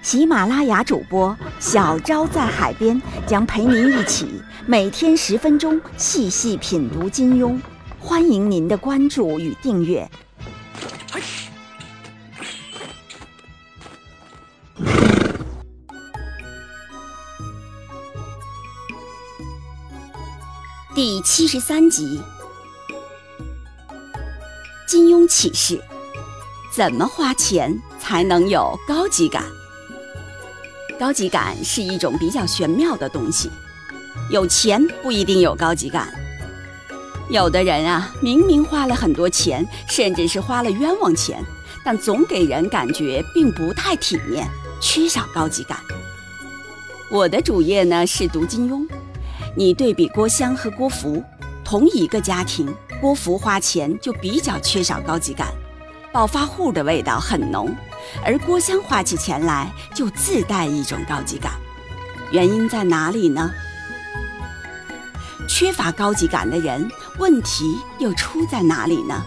喜马拉雅主播小昭在海边将陪您一起每天十分钟细细品读金庸，欢迎您的关注与订阅。第七十三集，金庸启示：怎么花钱才能有高级感？高级感是一种比较玄妙的东西，有钱不一定有高级感。有的人啊，明明花了很多钱，甚至是花了冤枉钱，但总给人感觉并不太体面，缺少高级感。我的主业呢是读金庸。你对比郭襄和郭芙，同一个家庭，郭芙花钱就比较缺少高级感，暴发户的味道很浓，而郭襄花起钱来就自带一种高级感。原因在哪里呢？缺乏高级感的人，问题又出在哪里呢？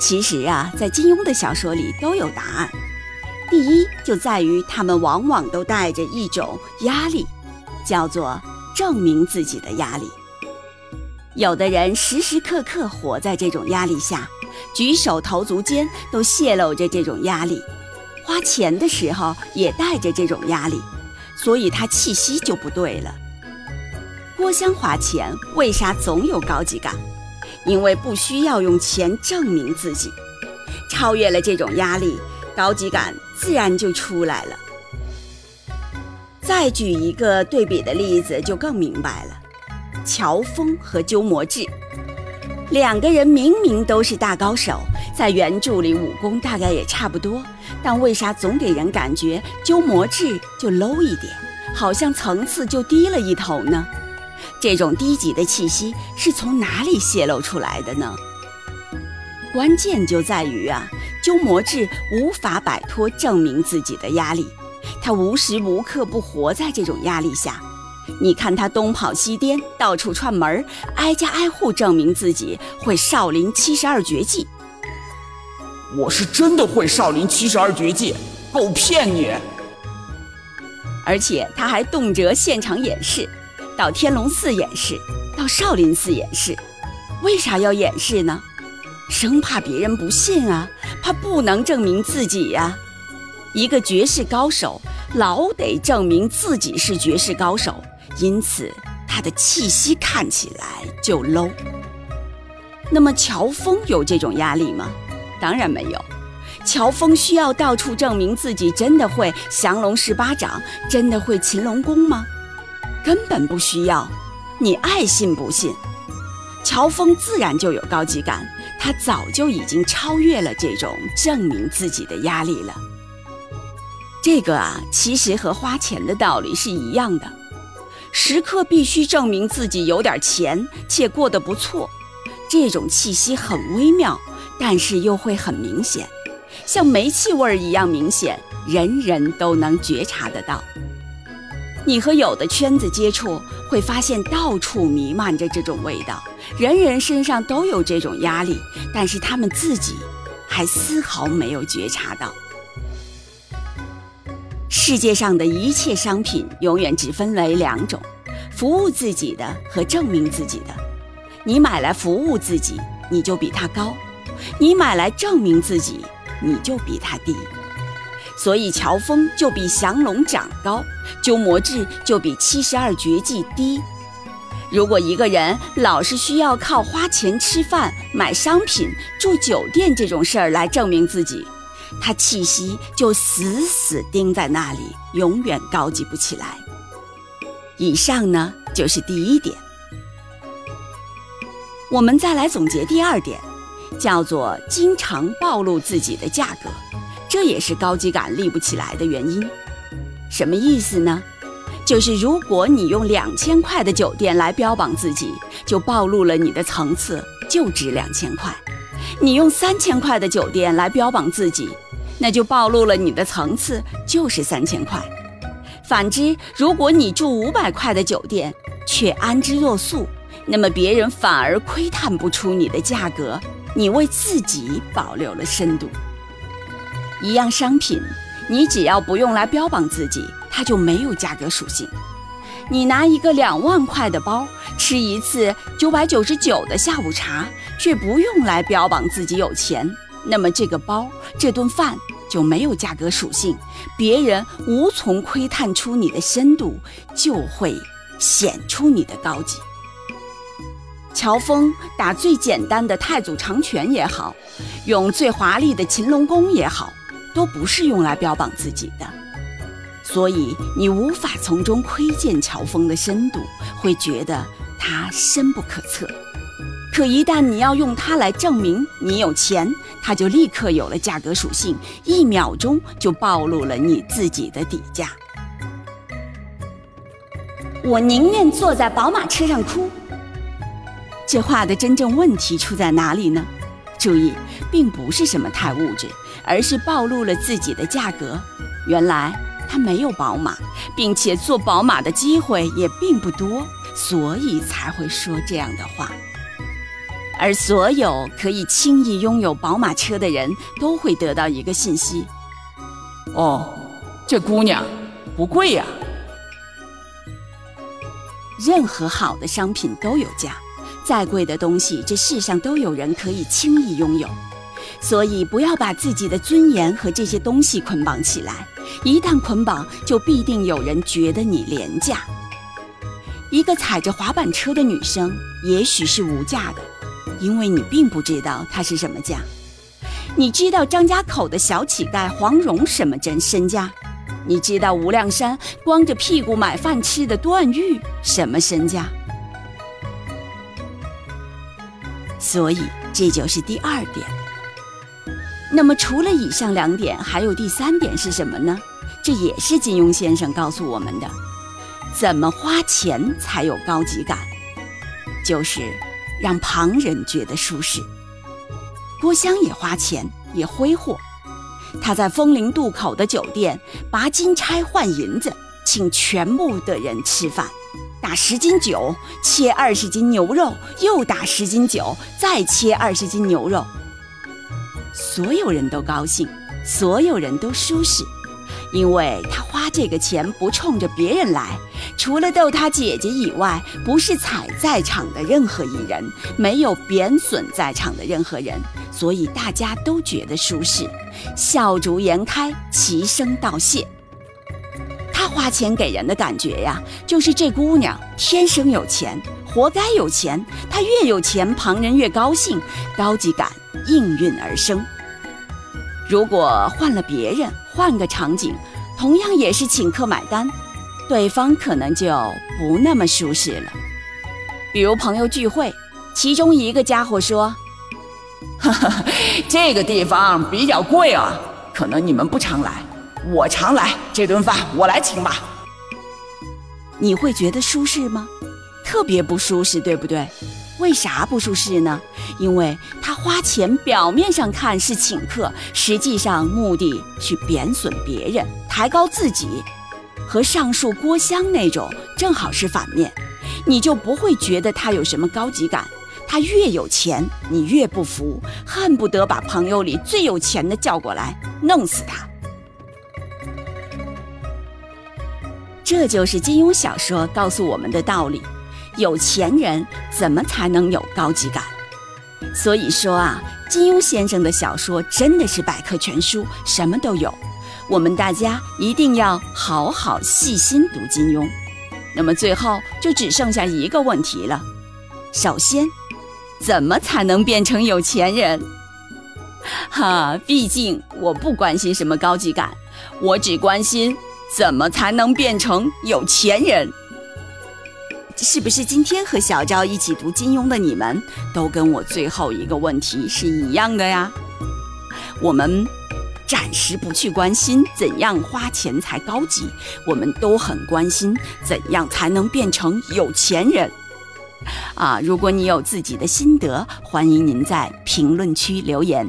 其实啊，在金庸的小说里都有答案。第一，就在于他们往往都带着一种压力，叫做。证明自己的压力，有的人时时刻刻活在这种压力下，举手投足间都泄露着这种压力，花钱的时候也带着这种压力，所以他气息就不对了。郭襄花钱为啥总有高级感？因为不需要用钱证明自己，超越了这种压力，高级感自然就出来了。再举一个对比的例子，就更明白了。乔峰和鸠摩智两个人明明都是大高手，在原著里武功大概也差不多，但为啥总给人感觉鸠摩智就 low 一点，好像层次就低了一头呢？这种低级的气息是从哪里泄露出来的呢？关键就在于啊，鸠摩智无法摆脱证明自己的压力。他无时无刻不活在这种压力下，你看他东跑西颠，到处串门，挨家挨户证明自己会少林七十二绝技。我是真的会少林七十二绝技，狗骗你！而且他还动辄现场演示，到天龙寺演示，到少林寺演示。为啥要演示呢？生怕别人不信啊，怕不能证明自己呀。一个绝世高手。老得证明自己是绝世高手，因此他的气息看起来就 low。那么乔峰有这种压力吗？当然没有。乔峰需要到处证明自己真的会降龙十八掌，真的会擒龙功吗？根本不需要。你爱信不信。乔峰自然就有高级感，他早就已经超越了这种证明自己的压力了。这个啊，其实和花钱的道理是一样的，时刻必须证明自己有点钱且过得不错，这种气息很微妙，但是又会很明显，像煤气味儿一样明显，人人都能觉察得到。你和有的圈子接触，会发现到处弥漫着这种味道，人人身上都有这种压力，但是他们自己还丝毫没有觉察到。世界上的一切商品永远只分为两种：服务自己的和证明自己的。你买来服务自己，你就比他高；你买来证明自己，你就比他低。所以乔峰就比降龙掌高，鸠摩智就比七十二绝技低。如果一个人老是需要靠花钱吃饭、买商品、住酒店这种事儿来证明自己，他气息就死死盯在那里，永远高级不起来。以上呢就是第一点。我们再来总结第二点，叫做经常暴露自己的价格，这也是高级感立不起来的原因。什么意思呢？就是如果你用两千块的酒店来标榜自己，就暴露了你的层次就值两千块；你用三千块的酒店来标榜自己，那就暴露了你的层次就是三千块。反之，如果你住五百块的酒店却安之若素，那么别人反而窥探不出你的价格，你为自己保留了深度。一样商品，你只要不用来标榜自己。它就没有价格属性。你拿一个两万块的包，吃一次九百九十九的下午茶，却不用来标榜自己有钱，那么这个包、这顿饭就没有价格属性，别人无从窥探出你的深度，就会显出你的高级。乔峰打最简单的太祖长拳也好，用最华丽的擒龙功也好，都不是用来标榜自己的。所以你无法从中窥见乔峰的深度，会觉得他深不可测。可一旦你要用它来证明你有钱，它就立刻有了价格属性，一秒钟就暴露了你自己的底价。我宁愿坐在宝马车上哭。这话的真正问题出在哪里呢？注意，并不是什么太物质，而是暴露了自己的价格。原来。他没有宝马，并且坐宝马的机会也并不多，所以才会说这样的话。而所有可以轻易拥有宝马车的人都会得到一个信息：哦，这姑娘不贵呀。任何好的商品都有价，再贵的东西，这世上都有人可以轻易拥有。所以不要把自己的尊严和这些东西捆绑起来。一旦捆绑，就必定有人觉得你廉价。一个踩着滑板车的女生，也许是无价的，因为你并不知道他是什么价。你知道张家口的小乞丐黄蓉什么真身家？你知道无量山光着屁股买饭吃的段誉什么身家？所以这就是第二点。那么除了以上两点，还有第三点是什么呢？这也是金庸先生告诉我们的：怎么花钱才有高级感？就是让旁人觉得舒适。郭襄也花钱，也挥霍。他在风陵渡口的酒店拔金钗换银子，请全部的人吃饭，打十斤酒，切二十斤牛肉，又打十斤酒，再切二十斤牛肉。所有人都高兴，所有人都舒适。因为他花这个钱不冲着别人来，除了逗他姐姐以外，不是踩在场的任何一人，没有贬损在场的任何人，所以大家都觉得舒适，笑逐颜开，齐声道谢。他花钱给人的感觉呀，就是这姑娘天生有钱，活该有钱。她越有钱，旁人越高兴，高级感应运而生。如果换了别人，换个场景，同样也是请客买单，对方可能就不那么舒适了。比如朋友聚会，其中一个家伙说：“哈哈，这个地方比较贵啊，可能你们不常来，我常来，这顿饭我来请吧。”你会觉得舒适吗？特别不舒适，对不对？为啥不舒适呢？因为他花钱，表面上看是请客，实际上目的去贬损别人，抬高自己，和上述郭襄那种正好是反面，你就不会觉得他有什么高级感。他越有钱，你越不服，恨不得把朋友里最有钱的叫过来弄死他。这就是金庸小说告诉我们的道理。有钱人怎么才能有高级感？所以说啊，金庸先生的小说真的是百科全书，什么都有。我们大家一定要好好细心读金庸。那么最后就只剩下一个问题了：首先，怎么才能变成有钱人？哈，毕竟我不关心什么高级感，我只关心怎么才能变成有钱人。是不是今天和小昭一起读金庸的你们，都跟我最后一个问题是一样的呀？我们暂时不去关心怎样花钱才高级，我们都很关心怎样才能变成有钱人。啊，如果你有自己的心得，欢迎您在评论区留言。